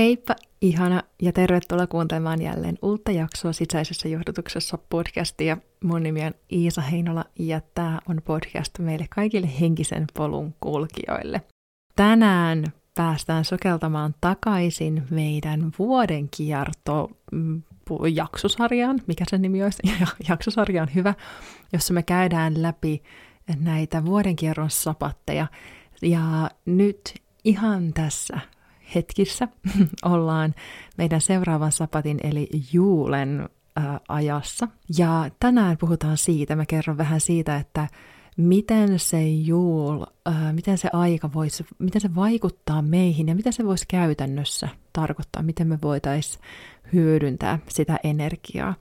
Heippa, ihana ja tervetuloa kuuntelemaan jälleen uutta jaksoa sisäisessä johdotuksessa podcastia. Mun nimi on Iisa Heinola ja tämä on podcast meille kaikille henkisen polun kulkijoille. Tänään päästään sokeltamaan takaisin meidän vuoden kierto mm, jaksosarjaan, mikä sen nimi olisi, jaksosarja on hyvä, jossa me käydään läpi näitä vuoden kierron sapatteja. Ja nyt ihan tässä hetkissä ollaan meidän seuraavan sapatin eli juulen ää, ajassa. Ja tänään puhutaan siitä, mä kerron vähän siitä, että miten se juul, ää, miten se aika voisi, miten se vaikuttaa meihin ja mitä se voisi käytännössä tarkoittaa, miten me voitaisiin hyödyntää sitä energiaa.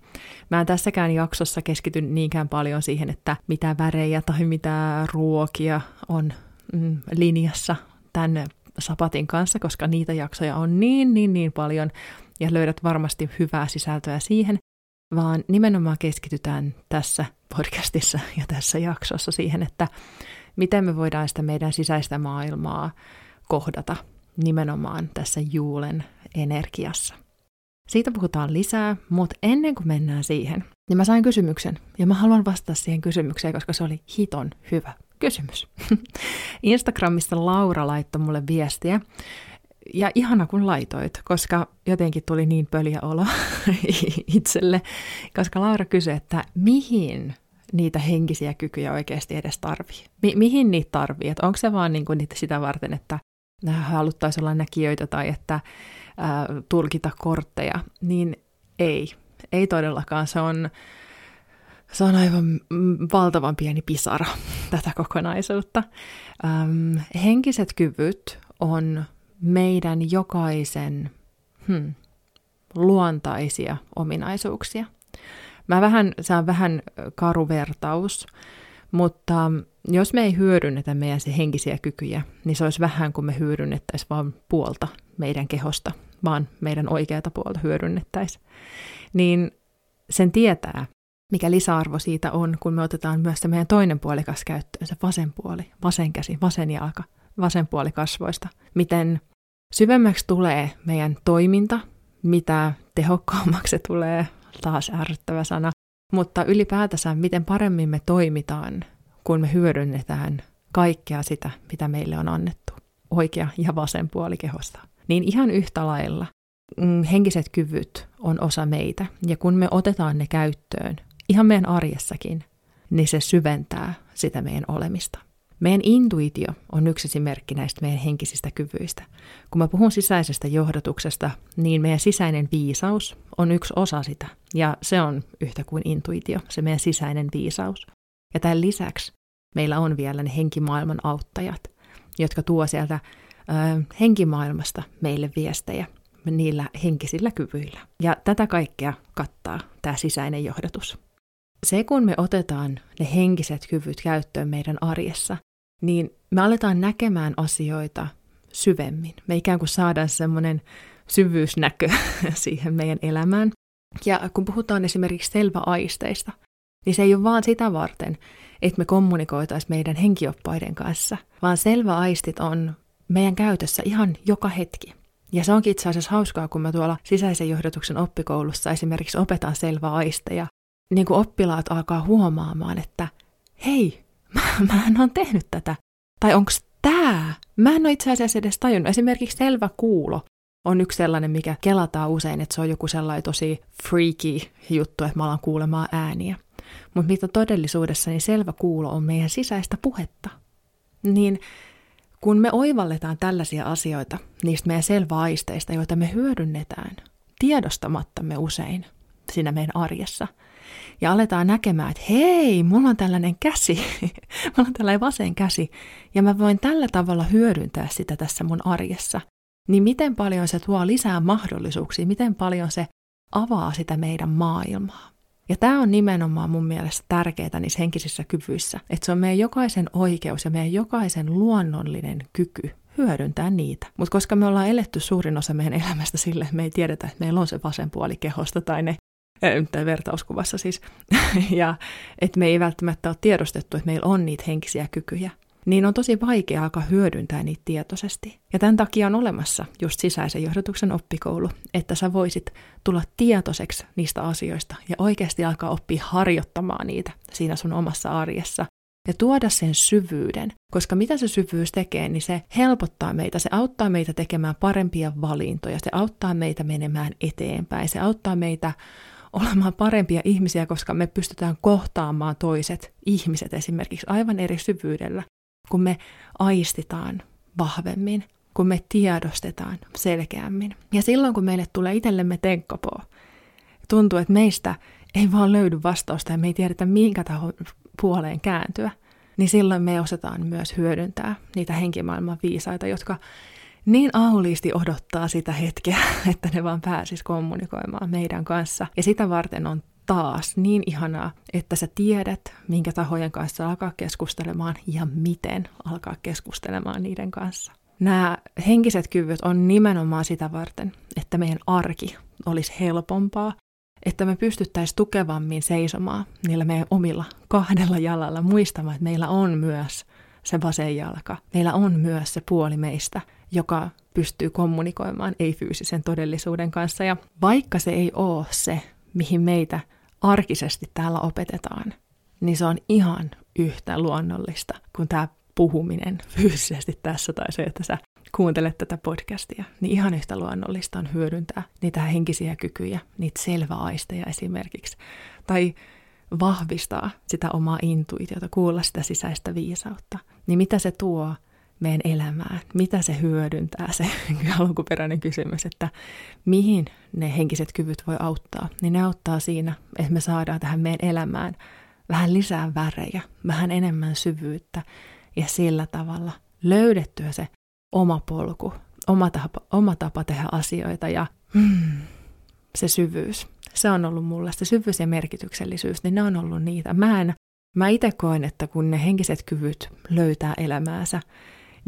Mä en tässäkään jaksossa keskity niinkään paljon siihen, että mitä värejä tai mitä ruokia on mm, linjassa tämän Sapatin kanssa, koska niitä jaksoja on niin, niin, niin paljon ja löydät varmasti hyvää sisältöä siihen, vaan nimenomaan keskitytään tässä podcastissa ja tässä jaksossa siihen, että miten me voidaan sitä meidän sisäistä maailmaa kohdata nimenomaan tässä juulen energiassa. Siitä puhutaan lisää, mutta ennen kuin mennään siihen, niin mä sain kysymyksen, ja mä haluan vastata siihen kysymykseen, koska se oli hiton hyvä kysymys. Instagramista Laura laittoi mulle viestiä, ja ihana kun laitoit, koska jotenkin tuli niin pöliä olo itselle, koska Laura kysyi, että mihin niitä henkisiä kykyjä oikeasti edes tarvii? Mi- mihin niitä tarvii? Onko se vaan niinku niitä sitä varten, että haluttaisiin olla näkijöitä tai että ää, tulkita kortteja? Niin ei, ei todellakaan. Se on se on aivan valtavan pieni pisara tätä kokonaisuutta. Ähm, henkiset kyvyt on meidän jokaisen hmm, luontaisia ominaisuuksia. Mä vähän, se on vähän karu vertaus, mutta jos me ei hyödynnetä meidän se henkisiä kykyjä, niin se olisi vähän kuin me hyödynnettäisiin vain puolta meidän kehosta, vaan meidän oikeata puolta hyödynnettäisiin. Niin sen tietää, mikä lisäarvo siitä on, kun me otetaan myös se meidän toinen puolikas käyttöön, se vasen puoli, vasen käsi, vasen jalka, vasen puoli kasvoista. Miten syvemmäksi tulee meidän toiminta, mitä tehokkaammaksi se tulee, taas ärsyttävä sana, mutta ylipäätänsä miten paremmin me toimitaan, kun me hyödynnetään kaikkea sitä, mitä meille on annettu, oikea ja vasen puoli kehosta. Niin ihan yhtä lailla mm, henkiset kyvyt on osa meitä, ja kun me otetaan ne käyttöön, ihan meidän arjessakin, niin se syventää sitä meidän olemista. Meidän intuitio on yksi esimerkki näistä meidän henkisistä kyvyistä. Kun mä puhun sisäisestä johdotuksesta, niin meidän sisäinen viisaus on yksi osa sitä, ja se on yhtä kuin intuitio, se meidän sisäinen viisaus. Ja tämän lisäksi meillä on vielä ne henkimaailman auttajat, jotka tuo sieltä ö, henkimaailmasta meille viestejä niillä henkisillä kyvyillä. Ja tätä kaikkea kattaa tämä sisäinen johdatus se kun me otetaan ne henkiset kyvyt käyttöön meidän arjessa, niin me aletaan näkemään asioita syvemmin. Me ikään kuin saadaan semmoinen syvyysnäkö siihen meidän elämään. Ja kun puhutaan esimerkiksi selväaisteista, niin se ei ole vaan sitä varten, että me kommunikoitaisiin meidän henkioppaiden kanssa, vaan selväaistit on meidän käytössä ihan joka hetki. Ja se onkin itse asiassa hauskaa, kun mä tuolla sisäisen johdotuksen oppikoulussa esimerkiksi opetan selväaisteja, niin kuin oppilaat alkaa huomaamaan, että hei, mä, mä en ole tehnyt tätä. Tai onko tämä? Mä en ole itse asiassa edes tajunnut. Esimerkiksi selvä kuulo on yksi sellainen, mikä kelataan usein, että se on joku sellainen tosi freaky juttu, että mä alan kuulemaan ääniä. Mutta mitä todellisuudessa, niin selvä kuulo on meidän sisäistä puhetta. Niin kun me oivalletaan tällaisia asioita niistä meidän selväaisteista, joita me hyödynnetään tiedostamattamme usein siinä meidän arjessa – ja aletaan näkemään, että hei, mulla on tällainen käsi, mulla on tällainen vasen käsi, ja mä voin tällä tavalla hyödyntää sitä tässä mun arjessa, niin miten paljon se tuo lisää mahdollisuuksia, miten paljon se avaa sitä meidän maailmaa. Ja tämä on nimenomaan mun mielestä tärkeää niissä henkisissä kyvyissä, että se on meidän jokaisen oikeus ja meidän jokaisen luonnollinen kyky hyödyntää niitä. Mutta koska me ollaan eletty suurin osa meidän elämästä sille, me ei tiedetä, että meillä on se vasen puoli kehosta tai ne tai vertauskuvassa siis, ja että me ei välttämättä ole tiedostettu, että meillä on niitä henkisiä kykyjä, niin on tosi vaikea alkaa hyödyntää niitä tietoisesti. Ja tämän takia on olemassa just sisäisen johdatuksen oppikoulu, että sä voisit tulla tietoiseksi niistä asioista ja oikeasti alkaa oppia harjoittamaan niitä siinä sun omassa arjessa. Ja tuoda sen syvyyden, koska mitä se syvyys tekee, niin se helpottaa meitä, se auttaa meitä tekemään parempia valintoja, se auttaa meitä menemään eteenpäin, se auttaa meitä olemaan parempia ihmisiä, koska me pystytään kohtaamaan toiset ihmiset esimerkiksi aivan eri syvyydellä, kun me aistitaan vahvemmin, kun me tiedostetaan selkeämmin. Ja silloin, kun meille tulee itsellemme tenkkapoo, tuntuu, että meistä ei vaan löydy vastausta ja me ei tiedetä minkä tahon puoleen kääntyä, niin silloin me osataan myös hyödyntää niitä henkimaailman viisaita, jotka niin auliisti odottaa sitä hetkeä, että ne vaan pääsis kommunikoimaan meidän kanssa. Ja sitä varten on taas niin ihanaa, että sä tiedät, minkä tahojen kanssa alkaa keskustelemaan ja miten alkaa keskustelemaan niiden kanssa. Nämä henkiset kyvyt on nimenomaan sitä varten, että meidän arki olisi helpompaa, että me pystyttäisiin tukevammin seisomaan niillä meidän omilla kahdella jalalla, muistamaan, että meillä on myös se vasen jalka. Meillä on myös se puoli meistä, joka pystyy kommunikoimaan ei-fyysisen todellisuuden kanssa. Ja vaikka se ei ole se, mihin meitä arkisesti täällä opetetaan, niin se on ihan yhtä luonnollista kuin tämä puhuminen fyysisesti tässä tai se, että sä kuuntelet tätä podcastia, niin ihan yhtä luonnollista on hyödyntää niitä henkisiä kykyjä, niitä selväaisteja esimerkiksi, tai vahvistaa sitä omaa intuitiota, kuulla sitä sisäistä viisautta. Niin mitä se tuo meidän elämään, mitä se hyödyntää, se alkuperäinen kysymys, että mihin ne henkiset kyvyt voi auttaa, niin ne auttaa siinä, että me saadaan tähän meidän elämään vähän lisää värejä, vähän enemmän syvyyttä ja sillä tavalla löydettyä se oma polku, oma tapa, oma tapa tehdä asioita ja hmm, se syvyys. Se on ollut mulle, se syvyys ja merkityksellisyys, niin ne on ollut niitä. Mä, en, mä itse koen, että kun ne henkiset kyvyt löytää elämäänsä,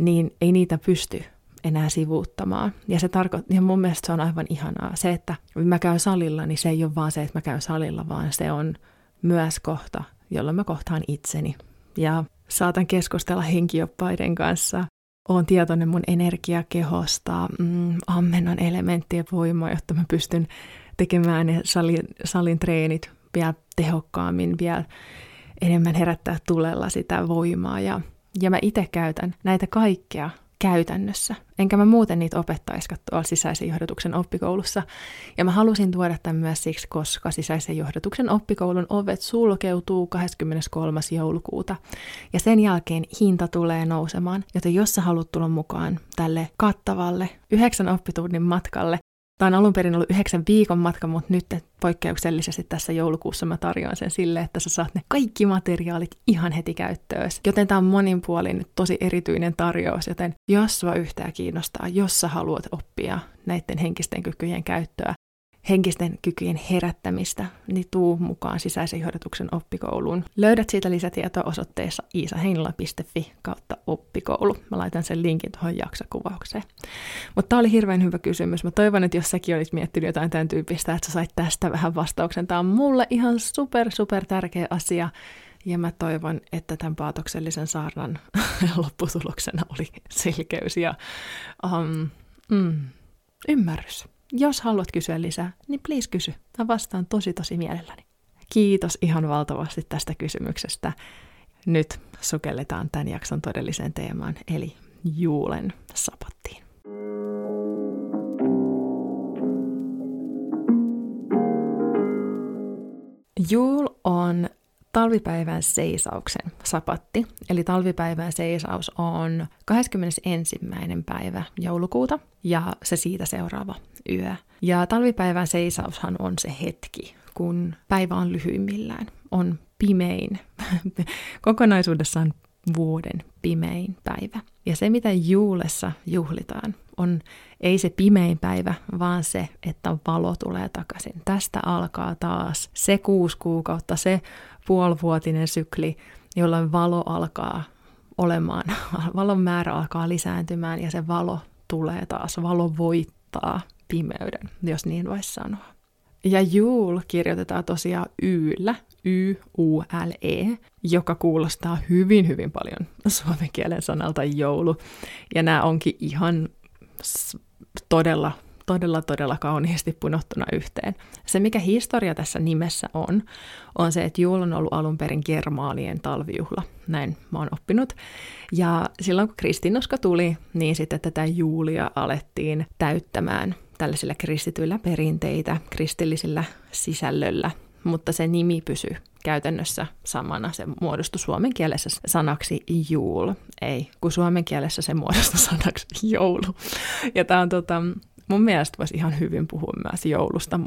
niin ei niitä pysty enää sivuuttamaan. Ja, se tarko- ja mun mielestä se on aivan ihanaa. Se, että mä käyn salilla, niin se ei ole vaan se, että mä käyn salilla, vaan se on myös kohta, jolloin mä kohtaan itseni. Ja saatan keskustella henkioppaiden kanssa. Oon tietoinen mun energiakehosta, mm, ammennan elementtien voimaa, jotta mä pystyn tekemään ne salin, salin treenit vielä tehokkaammin, vielä enemmän herättää tulella sitä voimaa. Ja ja mä itse käytän näitä kaikkea käytännössä. Enkä mä muuten niitä opettaisikaan tuolla sisäisen johdatuksen oppikoulussa. Ja mä halusin tuoda tämän myös siksi, koska sisäisen johdatuksen oppikoulun ovet sulkeutuu 23. joulukuuta. Ja sen jälkeen hinta tulee nousemaan, joten jos sä haluat tulla mukaan tälle kattavalle yhdeksän oppitunnin matkalle, Tämä on alun perin ollut yhdeksän viikon matka, mutta nyt poikkeuksellisesti tässä joulukuussa mä tarjoan sen sille, että sä saat ne kaikki materiaalit ihan heti käyttöön. Joten tämä on moninpuolinen, tosi erityinen tarjous, joten jos sua yhtään kiinnostaa, jos sä haluat oppia näiden henkisten kykyjen käyttöä, henkisten kykyjen herättämistä, niin tuu mukaan sisäisen johdatuksen oppikouluun. Löydät siitä lisätietoa osoitteessa iisaheinila.fi kautta oppikoulu. Mä laitan sen linkin tuohon jaksokuvaukseen. Mutta tämä oli hirveän hyvä kysymys. Mä toivon, että jos säkin olisit miettinyt jotain tämän tyyppistä, että sä sait tästä vähän vastauksen. Tämä on mulle ihan super, super tärkeä asia. Ja mä toivon, että tämän paatoksellisen saarnan lopputuloksena oli selkeys ja um, mm, ymmärrys. Jos haluat kysyä lisää, niin please kysy. Mä vastaan tosi tosi mielelläni. Kiitos ihan valtavasti tästä kysymyksestä. Nyt sukelletaan tämän jakson todelliseen teemaan, eli juulen sapattiin. Juul on talvipäivän seisauksen sapatti. Eli talvipäivän seisaus on 21. päivä joulukuuta ja se siitä seuraava yö. Ja talvipäivän seisaushan on se hetki, kun päivä on lyhyimmillään, on pimein, kokonaisuudessaan vuoden pimein päivä. Ja se, mitä juulessa juhlitaan, on ei se pimein päivä, vaan se, että valo tulee takaisin. Tästä alkaa taas se kuusi kuukautta, se puolivuotinen sykli, jolloin valo alkaa olemaan, valon määrä alkaa lisääntymään ja se valo tulee taas, valo voittaa pimeyden, jos niin voisi sanoa. Ja Jul kirjoitetaan tosiaan Yllä, Y-U-L-E, joka kuulostaa hyvin, hyvin paljon suomen kielen sanalta joulu. Ja nämä onkin ihan todella todella, todella kauniisti punottuna yhteen. Se, mikä historia tässä nimessä on, on se, että Juul on ollut alun perin germaalien talvijuhla. Näin mä oon oppinut. Ja silloin kun kristinusko tuli, niin sitten tätä juulia alettiin täyttämään tällaisilla kristityillä perinteitä, kristillisillä sisällöllä, mutta se nimi pysyy käytännössä samana. Se muodostui suomen kielessä sanaksi juul, ei, kun suomen kielessä se muodostui sanaksi joulu. Ja tämä on tota, mun mielestä voisi ihan hyvin puhua myös joulusta,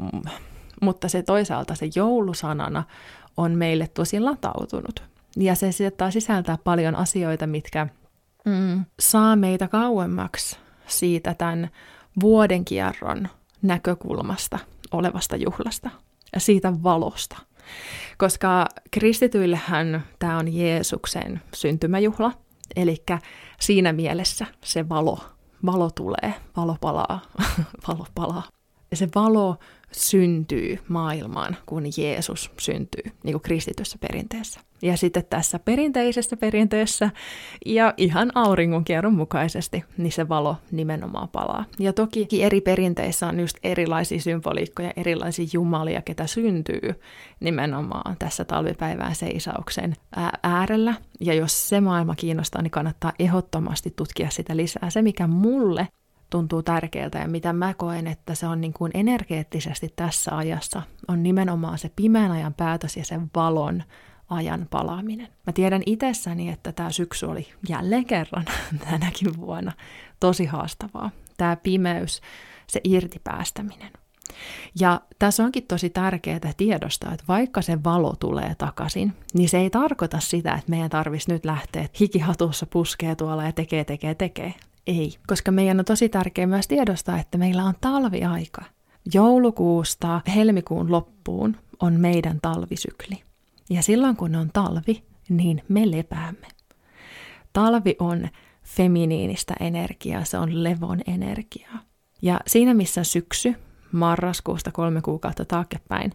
mutta se toisaalta se joulusanana on meille tosi latautunut. Ja se sieltä sisältää paljon asioita, mitkä mm, saa meitä kauemmaksi siitä tämän vuodenkierron näkökulmasta olevasta juhlasta ja siitä valosta. Koska kristityillähän tämä on Jeesuksen syntymäjuhla, eli siinä mielessä se valo valo tulee, valo palaa, valo palaa. Ja se valo syntyy maailmaan, kun Jeesus syntyy, niin kuin kristityssä perinteessä. Ja sitten tässä perinteisessä perinteessä ja ihan auringonkierron mukaisesti, niin se valo nimenomaan palaa. Ja toki eri perinteissä on just erilaisia symboliikkoja, erilaisia jumalia, ketä syntyy nimenomaan tässä talvipäivään seisauksen äärellä. Ja jos se maailma kiinnostaa, niin kannattaa ehdottomasti tutkia sitä lisää. Se, mikä mulle tuntuu tärkeältä ja mitä mä koen, että se on niin kuin energeettisesti tässä ajassa, on nimenomaan se pimeän ajan päätös ja sen valon ajan palaaminen. Mä tiedän itsessäni, että tämä syksy oli jälleen kerran tänäkin vuonna tosi haastavaa. Tämä pimeys, se irtipäästäminen. Ja tässä onkin tosi tärkeää tiedostaa, että vaikka se valo tulee takaisin, niin se ei tarkoita sitä, että meidän tarvitsisi nyt lähteä hikihatussa puskee tuolla ja tekee, tekee, tekee. Ei, koska meidän on tosi tärkeää myös tiedostaa, että meillä on talviaika. Joulukuusta helmikuun loppuun on meidän talvisykli. Ja silloin kun on talvi, niin me lepäämme. Talvi on feminiinistä energiaa, se on levon energiaa. Ja siinä missä syksy, marraskuusta kolme kuukautta taaksepäin,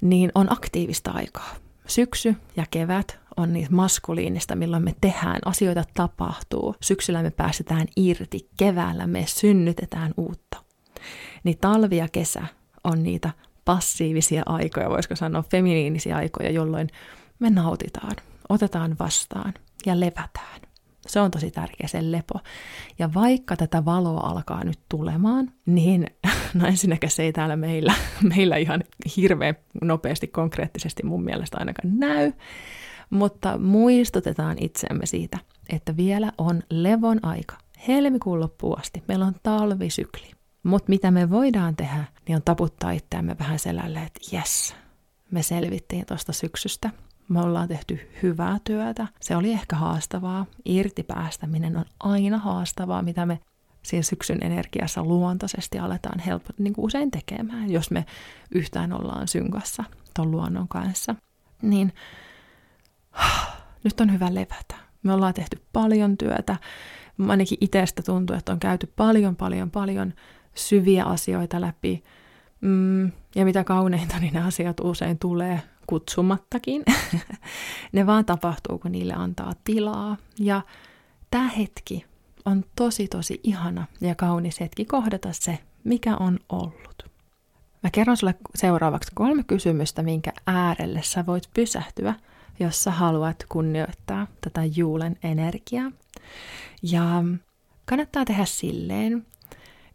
niin on aktiivista aikaa. Syksy ja kevät on niitä maskuliinista, milloin me tehdään, asioita tapahtuu. Syksyllä me päästetään irti, keväällä me synnytetään uutta. Niin talvi ja kesä on niitä passiivisia aikoja, voisiko sanoa feminiinisiä aikoja, jolloin me nautitaan, otetaan vastaan ja levätään. Se on tosi tärkeä se lepo. Ja vaikka tätä valoa alkaa nyt tulemaan, niin no ensinnäkään se ei täällä meillä, meillä ihan hirveän nopeasti konkreettisesti mun mielestä ainakaan näy, mutta muistutetaan itseämme siitä, että vielä on levon aika. Helmikuun loppuun asti meillä on talvisykli. Mutta mitä me voidaan tehdä, niin on taputtaa itseämme vähän selälle, että jes, me selvittiin tuosta syksystä. Me ollaan tehty hyvää työtä. Se oli ehkä haastavaa. Irtipäästäminen on aina haastavaa, mitä me siinä syksyn energiassa luontaisesti aletaan helppo, niin kuin usein tekemään, jos me yhtään ollaan synkassa tuon luonnon kanssa. Niin nyt on hyvä levätä. Me ollaan tehty paljon työtä. Ainakin itsestä tuntuu, että on käyty paljon, paljon, paljon syviä asioita läpi. Mm, ja mitä kauneinta, niin ne asiat usein tulee kutsumattakin. ne vaan tapahtuu, kun niille antaa tilaa. Ja tämä hetki on tosi, tosi ihana ja kaunis hetki kohdata se, mikä on ollut. Mä kerron sulle seuraavaksi kolme kysymystä, minkä äärelle sä voit pysähtyä, jos sä haluat kunnioittaa tätä juulen energiaa. Ja kannattaa tehdä silleen,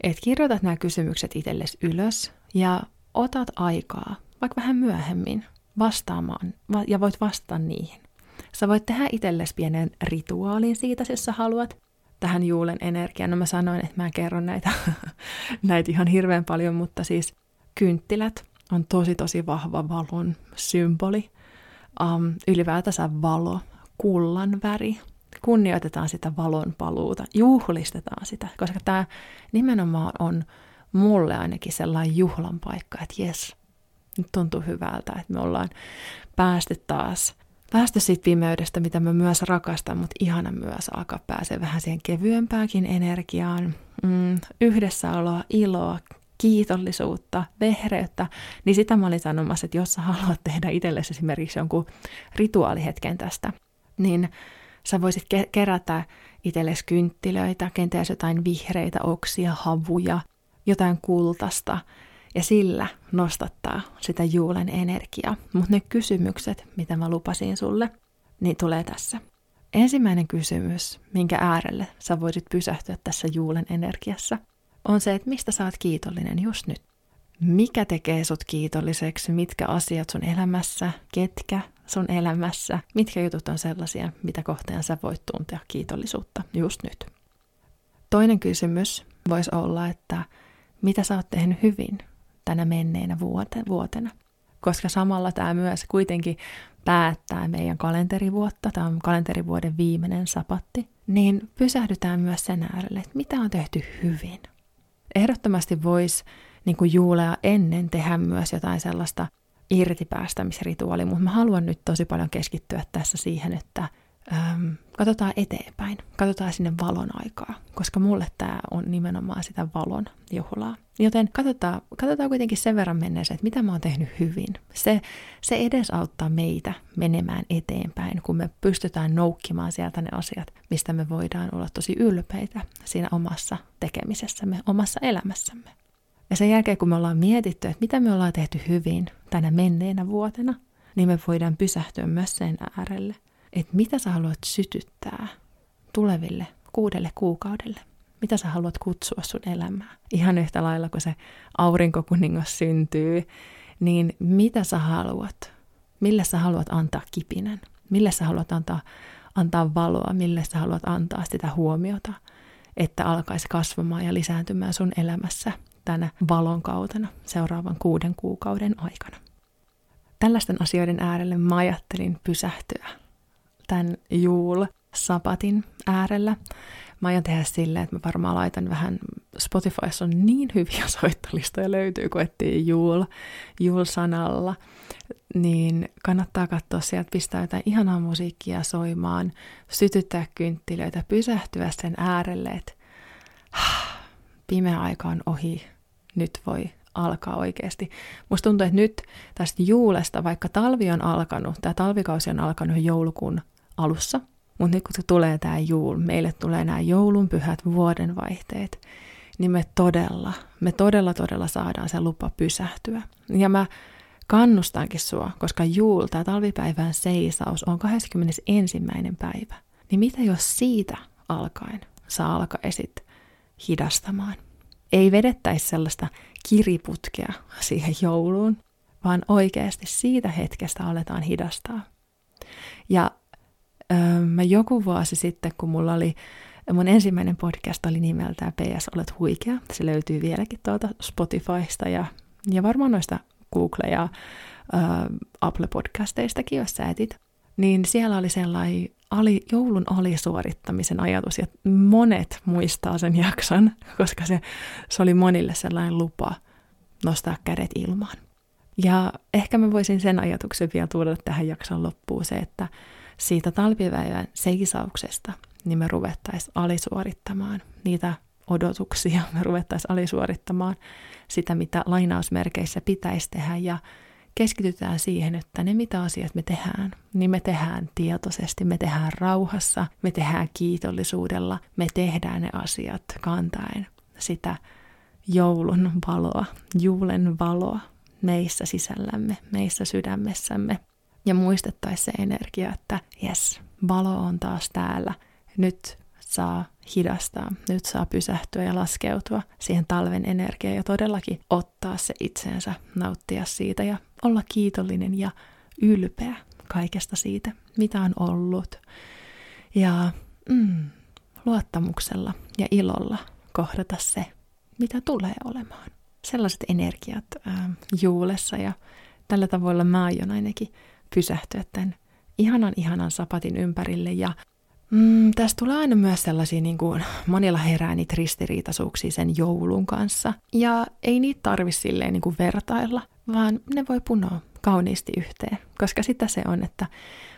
että kirjoitat nämä kysymykset itsellesi ylös ja otat aikaa, vaikka vähän myöhemmin, vastaamaan ja voit vastata niihin. Sä voit tehdä itsellesi pienen rituaalin siitä, jos sä haluat tähän juulen energiaan. No mä sanoin, että mä kerron näitä, näitä ihan hirveän paljon, mutta siis kynttilät on tosi tosi vahva valon symboli. Um, ylipäätänsä valo, kullan väri, kunnioitetaan sitä valon paluuta, juhlistetaan sitä, koska tämä nimenomaan on mulle ainakin sellainen juhlan paikka, että jes, nyt tuntuu hyvältä, että me ollaan päästy taas, päästy siitä pimeydestä, mitä mä myös rakastan, mutta ihana myös alkaa pääsee vähän siihen kevyempääkin energiaan, mm, yhdessäoloa, iloa, kiitollisuutta, vehreyttä, niin sitä mä olin sanomassa, että jos sä haluat tehdä itsellesi esimerkiksi jonkun rituaalihetken tästä, niin sä voisit ke- kerätä itsellesi kynttilöitä, kenties jotain vihreitä oksia, havuja, jotain kultasta, ja sillä nostattaa sitä juulen energiaa. Mutta ne kysymykset, mitä mä lupasin sulle, niin tulee tässä. Ensimmäinen kysymys, minkä äärelle sä voisit pysähtyä tässä juulen energiassa, on se, että mistä sä oot kiitollinen just nyt. Mikä tekee sut kiitolliseksi, mitkä asiat sun elämässä, ketkä sun elämässä, mitkä jutut on sellaisia, mitä kohtaan sä voit tuntea kiitollisuutta just nyt. Toinen kysymys voisi olla, että mitä sä oot tehnyt hyvin tänä menneenä vuotena. Koska samalla tämä myös kuitenkin päättää meidän kalenterivuotta, tämä on kalenterivuoden viimeinen sapatti, niin pysähdytään myös sen äärelle, että mitä on tehty hyvin. Ehdottomasti voisi niin kuin juulea ennen tehdä myös jotain sellaista irtipäästämisrituaalia, mutta mä haluan nyt tosi paljon keskittyä tässä siihen, että äm, katsotaan eteenpäin, katsotaan sinne valon aikaa, koska mulle tämä on nimenomaan sitä valon juhlaa. Joten katsotaan, katsotaan kuitenkin sen verran menneeseen, että mitä mä oon tehnyt hyvin. Se, se edesauttaa meitä menemään eteenpäin, kun me pystytään noukkimaan sieltä ne asiat, mistä me voidaan olla tosi ylpeitä siinä omassa tekemisessämme, omassa elämässämme. Ja sen jälkeen, kun me ollaan mietitty, että mitä me ollaan tehty hyvin tänä menneenä vuotena, niin me voidaan pysähtyä myös sen äärelle – että mitä sä haluat sytyttää tuleville kuudelle kuukaudelle. Mitä sä haluat kutsua sun elämään. Ihan yhtä lailla, kun se aurinkokuningas syntyy, niin mitä sä haluat? Millä sä haluat antaa kipinän? Millä sä haluat antaa, antaa valoa? Millä sä haluat antaa sitä huomiota, että alkaisi kasvamaan ja lisääntymään sun elämässä tänä valon kautena seuraavan kuuden kuukauden aikana? Tällaisten asioiden äärelle mä ajattelin pysähtyä tämän Juul Sapatin äärellä. Mä aion tehdä silleen, että mä varmaan laitan vähän, Spotifyssa on niin hyviä soittolistoja löytyy, kun etsii Juul, Juul-sanalla, niin kannattaa katsoa sieltä, pistää jotain ihanaa musiikkia soimaan, sytyttää kynttilöitä, pysähtyä sen äärelle, että pimeä aika on ohi, nyt voi alkaa oikeasti. Musta tuntuu, että nyt tästä juulesta, vaikka talvi on alkanut, tämä talvikausi on alkanut joulukuun alussa, mutta nyt kun se tulee tämä juul, meille tulee nämä joulun pyhät vuodenvaihteet, niin me todella, me todella todella saadaan se lupa pysähtyä. Ja mä kannustankin sua, koska juul, tämä talvipäivän seisaus, on 21. päivä. Niin mitä jos siitä alkaen sä alkaisit hidastamaan? Ei vedettäisi sellaista kiriputkea siihen jouluun, vaan oikeasti siitä hetkestä aletaan hidastaa. Ja mä joku vuosi sitten, kun mulla oli, mun ensimmäinen podcast oli nimeltään PS Olet huikea. Se löytyy vieläkin tuolta Spotifysta ja, ja varmaan noista Google- ja äh, Apple-podcasteistakin, jos sä etit. Niin siellä oli sellainen ali, joulun alisuorittamisen ajatus, ja monet muistaa sen jakson, koska se, se oli monille sellainen lupa nostaa kädet ilmaan. Ja ehkä mä voisin sen ajatuksen vielä tuoda tähän jakson loppuun se, että siitä talvipäivän seisauksesta, niin me ruvettaisiin alisuorittamaan niitä odotuksia, me ruvettaisiin alisuorittamaan sitä, mitä lainausmerkeissä pitäisi tehdä ja keskitytään siihen, että ne mitä asiat me tehdään, niin me tehdään tietoisesti, me tehdään rauhassa, me tehdään kiitollisuudella, me tehdään ne asiat kantaen sitä joulun valoa, juulen valoa meissä sisällämme, meissä sydämessämme ja muistettaisiin se energia, että jes, valo on taas täällä. Nyt saa hidastaa, nyt saa pysähtyä ja laskeutua siihen talven energiaan ja todellakin ottaa se itseensä, nauttia siitä ja olla kiitollinen ja ylpeä kaikesta siitä, mitä on ollut. Ja mm, luottamuksella ja ilolla kohdata se, mitä tulee olemaan. Sellaiset energiat äh, juulessa ja tällä tavoilla mä aion ainakin pysähtyä tämän ihanan ihanan sapatin ympärille ja Mm, tästä tulee aina myös sellaisia, niin kuin monilla herää niitä ristiriitaisuuksia sen joulun kanssa. Ja ei niitä tarvi silleen niin kuin vertailla, vaan ne voi punoa kauniisti yhteen. Koska sitä se on, että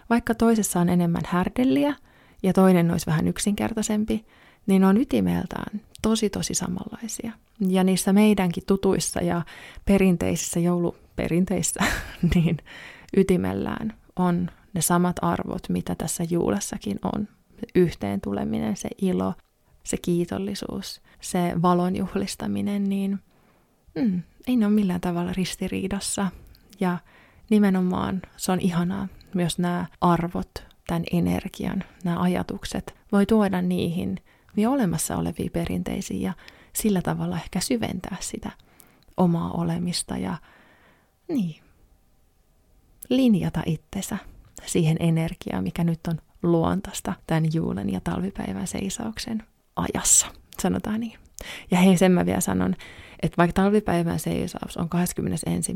vaikka toisessa on enemmän härdelliä ja toinen olisi vähän yksinkertaisempi, niin on ytimeltään tosi tosi samanlaisia. Ja niissä meidänkin tutuissa ja perinteisissä jouluperinteissä niin ytimellään on ne samat arvot, mitä tässä juulessakin on. Yhteen tuleminen, se ilo, se kiitollisuus, se valon juhlistaminen, niin mm, ei ne ole millään tavalla ristiriidassa. Ja nimenomaan se on ihanaa, myös nämä arvot, tämän energian, nämä ajatukset, voi tuoda niihin jo olemassa oleviin perinteisiin ja sillä tavalla ehkä syventää sitä omaa olemista ja niin, linjata itsensä siihen energiaan, mikä nyt on luontaista tämän juulen ja talvipäivän seisauksen ajassa, sanotaan niin. Ja hei, sen mä vielä sanon, että vaikka talvipäivän seisaus on 21.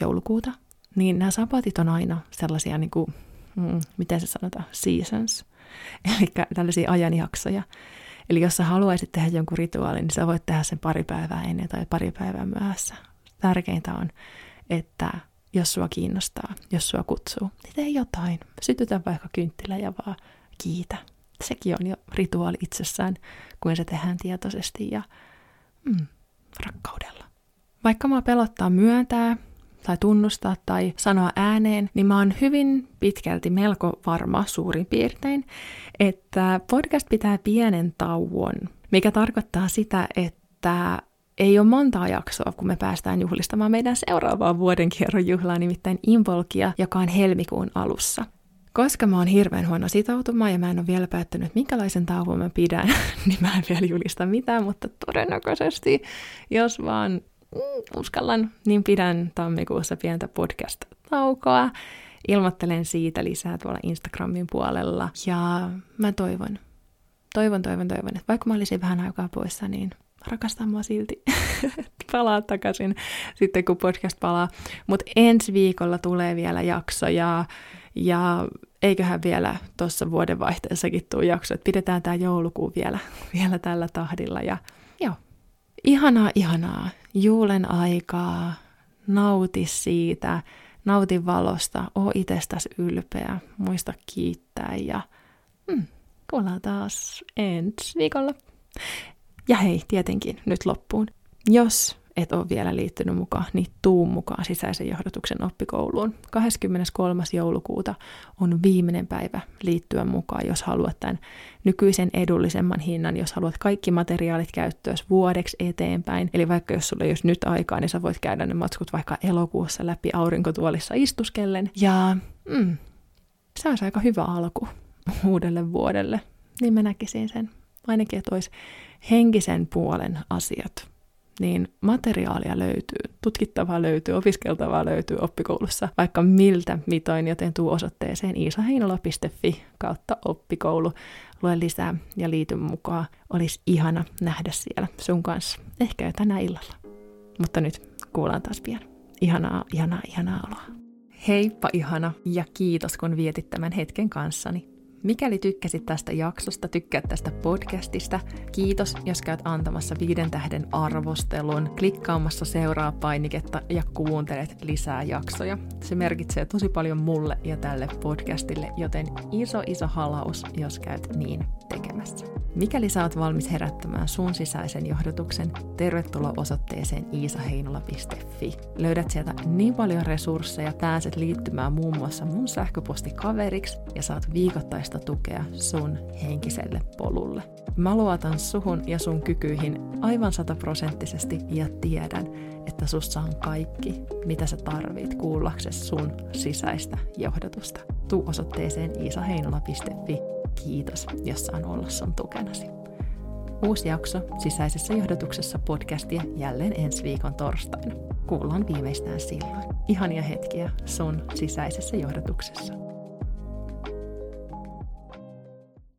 joulukuuta, niin nämä sapatit on aina sellaisia, niin kuin, mm, miten se sanotaan, seasons, eli tällaisia ajanjaksoja. Eli jos sä haluaisit tehdä jonkun rituaalin, niin sä voit tehdä sen pari päivää ennen tai pari päivää myöhässä. Tärkeintä on, että jos sua kiinnostaa, jos sua kutsuu, niin tee jotain. Sytytä vaikka kynttilä ja vaan kiitä. Sekin on jo rituaali itsessään, kun se tehdään tietoisesti ja mm, rakkaudella. Vaikka mä pelottaa myöntää tai tunnustaa tai sanoa ääneen, niin mä oon hyvin pitkälti melko varma suurin piirtein, että podcast pitää pienen tauon, mikä tarkoittaa sitä, että ei ole montaa jaksoa, kun me päästään juhlistamaan meidän seuraavaa vuoden kierron juhlaa, nimittäin Involkia, joka on helmikuun alussa. Koska mä oon hirveän huono sitoutumaan ja mä en ole vielä päättänyt, minkälaisen tauon mä pidän, niin mä en vielä julista mitään, mutta todennäköisesti, jos vaan mm, uskallan, niin pidän tammikuussa pientä podcast-taukoa. Ilmoittelen siitä lisää tuolla Instagramin puolella ja mä toivon, toivon, toivon, toivon, että vaikka mä olisin vähän aikaa poissa, niin rakastaa mua silti. palaa takaisin sitten, kun podcast palaa. Mutta ensi viikolla tulee vielä jakso ja, ja eiköhän vielä tuossa vuodenvaihteessakin tule jakso, että pidetään tämä joulukuu vielä, vielä tällä tahdilla. Ja joo, ihanaa, ihanaa. Juulen aikaa, nauti siitä, nauti valosta, oo itsestäsi ylpeä, muista kiittää ja mm, kuullaan taas ensi viikolla. Ja hei, tietenkin nyt loppuun. Jos et ole vielä liittynyt mukaan, niin tuu mukaan sisäisen johdatuksen oppikouluun. 23. joulukuuta on viimeinen päivä liittyä mukaan, jos haluat tämän nykyisen edullisemman hinnan, jos haluat kaikki materiaalit käyttöön vuodeksi eteenpäin. Eli vaikka jos sulla ei olisi nyt aikaa, niin sä voit käydä ne matskut vaikka elokuussa läpi aurinkotuolissa istuskellen. Ja mm, se olisi aika hyvä alku uudelle vuodelle. Niin mä näkisin sen. Ainakin, että olisi henkisen puolen asiat, niin materiaalia löytyy, tutkittavaa löytyy, opiskeltavaa löytyy oppikoulussa vaikka miltä mitoin, joten tuu osoitteeseen iisaheinola.fi kautta oppikoulu. Lue lisää ja liity mukaan. Olisi ihana nähdä siellä sun kanssa, ehkä jo tänä illalla. Mutta nyt kuullaan taas pian. Ihanaa, ihanaa, ihanaa oloa. Heippa ihana ja kiitos kun vietit tämän hetken kanssani. Mikäli tykkäsit tästä jaksosta, tykkäät tästä podcastista, kiitos, jos käyt antamassa viiden tähden arvostelun, klikkaamassa seuraa painiketta ja kuuntelet lisää jaksoja. Se merkitsee tosi paljon mulle ja tälle podcastille, joten iso iso halaus, jos käyt niin tekemässä. Mikäli oot valmis herättämään sun sisäisen johdotuksen, tervetuloa osoitteeseen iisaheinola.fi. Löydät sieltä niin paljon resursseja, pääset liittymään muun muassa mun sähköpostikaveriksi ja saat viikoittaista tukea sun henkiselle polulle. Mä luotan suhun ja sun kykyihin aivan sataprosenttisesti ja tiedän, että sussa on kaikki, mitä sä tarvit kuullaksesi sun sisäistä johdotusta. Tuu osoitteeseen iisaheinola.fi Kiitos, jos saan olla sun tukenasi. Uusi jakso sisäisessä johdotuksessa podcastia jälleen ensi viikon torstaina. Kuullaan viimeistään silloin. Ihania hetkiä sun sisäisessä johdotuksessa.